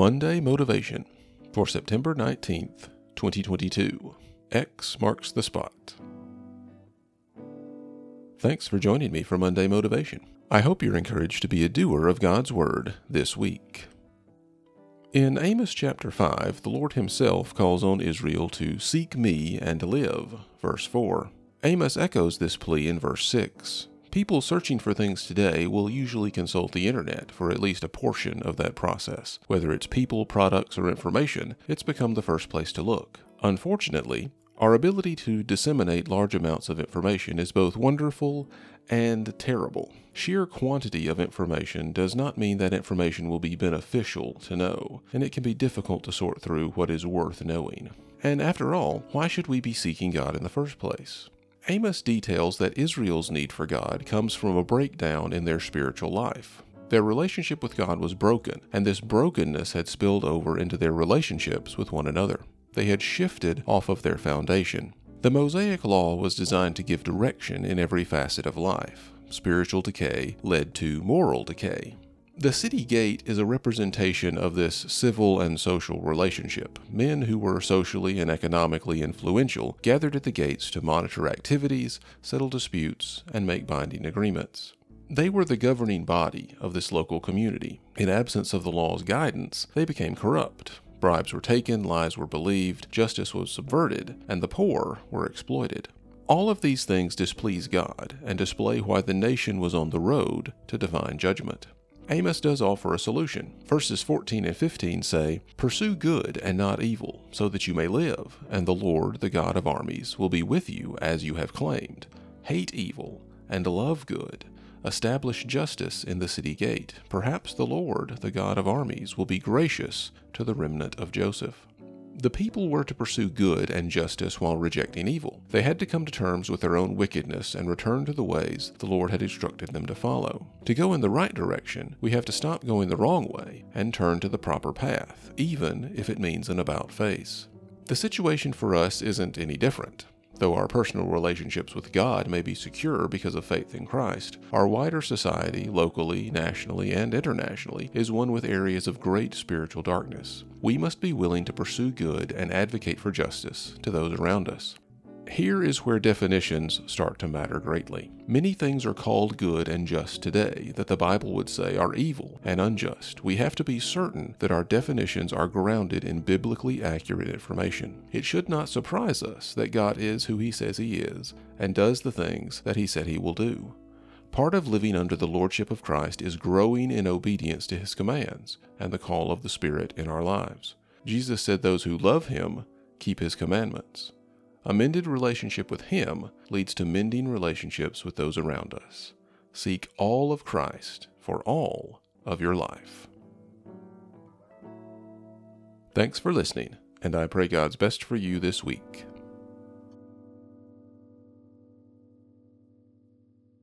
Monday Motivation for September 19th, 2022. X marks the spot. Thanks for joining me for Monday Motivation. I hope you're encouraged to be a doer of God's Word this week. In Amos chapter 5, the Lord Himself calls on Israel to seek me and live. Verse 4. Amos echoes this plea in verse 6. People searching for things today will usually consult the internet for at least a portion of that process. Whether it's people, products, or information, it's become the first place to look. Unfortunately, our ability to disseminate large amounts of information is both wonderful and terrible. Sheer quantity of information does not mean that information will be beneficial to know, and it can be difficult to sort through what is worth knowing. And after all, why should we be seeking God in the first place? Amos details that Israel's need for God comes from a breakdown in their spiritual life. Their relationship with God was broken, and this brokenness had spilled over into their relationships with one another. They had shifted off of their foundation. The Mosaic Law was designed to give direction in every facet of life. Spiritual decay led to moral decay. The city gate is a representation of this civil and social relationship. Men who were socially and economically influential gathered at the gates to monitor activities, settle disputes, and make binding agreements. They were the governing body of this local community. In absence of the law's guidance, they became corrupt. Bribes were taken, lies were believed, justice was subverted, and the poor were exploited. All of these things displease God and display why the nation was on the road to divine judgment. Amos does offer a solution. Verses 14 and 15 say, Pursue good and not evil, so that you may live, and the Lord, the God of armies, will be with you as you have claimed. Hate evil and love good. Establish justice in the city gate. Perhaps the Lord, the God of armies, will be gracious to the remnant of Joseph. The people were to pursue good and justice while rejecting evil. They had to come to terms with their own wickedness and return to the ways the Lord had instructed them to follow. To go in the right direction, we have to stop going the wrong way and turn to the proper path, even if it means an about face. The situation for us isn't any different. Though our personal relationships with God may be secure because of faith in Christ, our wider society, locally, nationally, and internationally, is one with areas of great spiritual darkness. We must be willing to pursue good and advocate for justice to those around us. Here is where definitions start to matter greatly. Many things are called good and just today that the Bible would say are evil and unjust. We have to be certain that our definitions are grounded in biblically accurate information. It should not surprise us that God is who He says He is and does the things that He said He will do. Part of living under the Lordship of Christ is growing in obedience to His commands and the call of the Spirit in our lives. Jesus said those who love Him keep His commandments. A mended relationship with Him leads to mending relationships with those around us. Seek all of Christ for all of your life. Thanks for listening, and I pray God's best for you this week.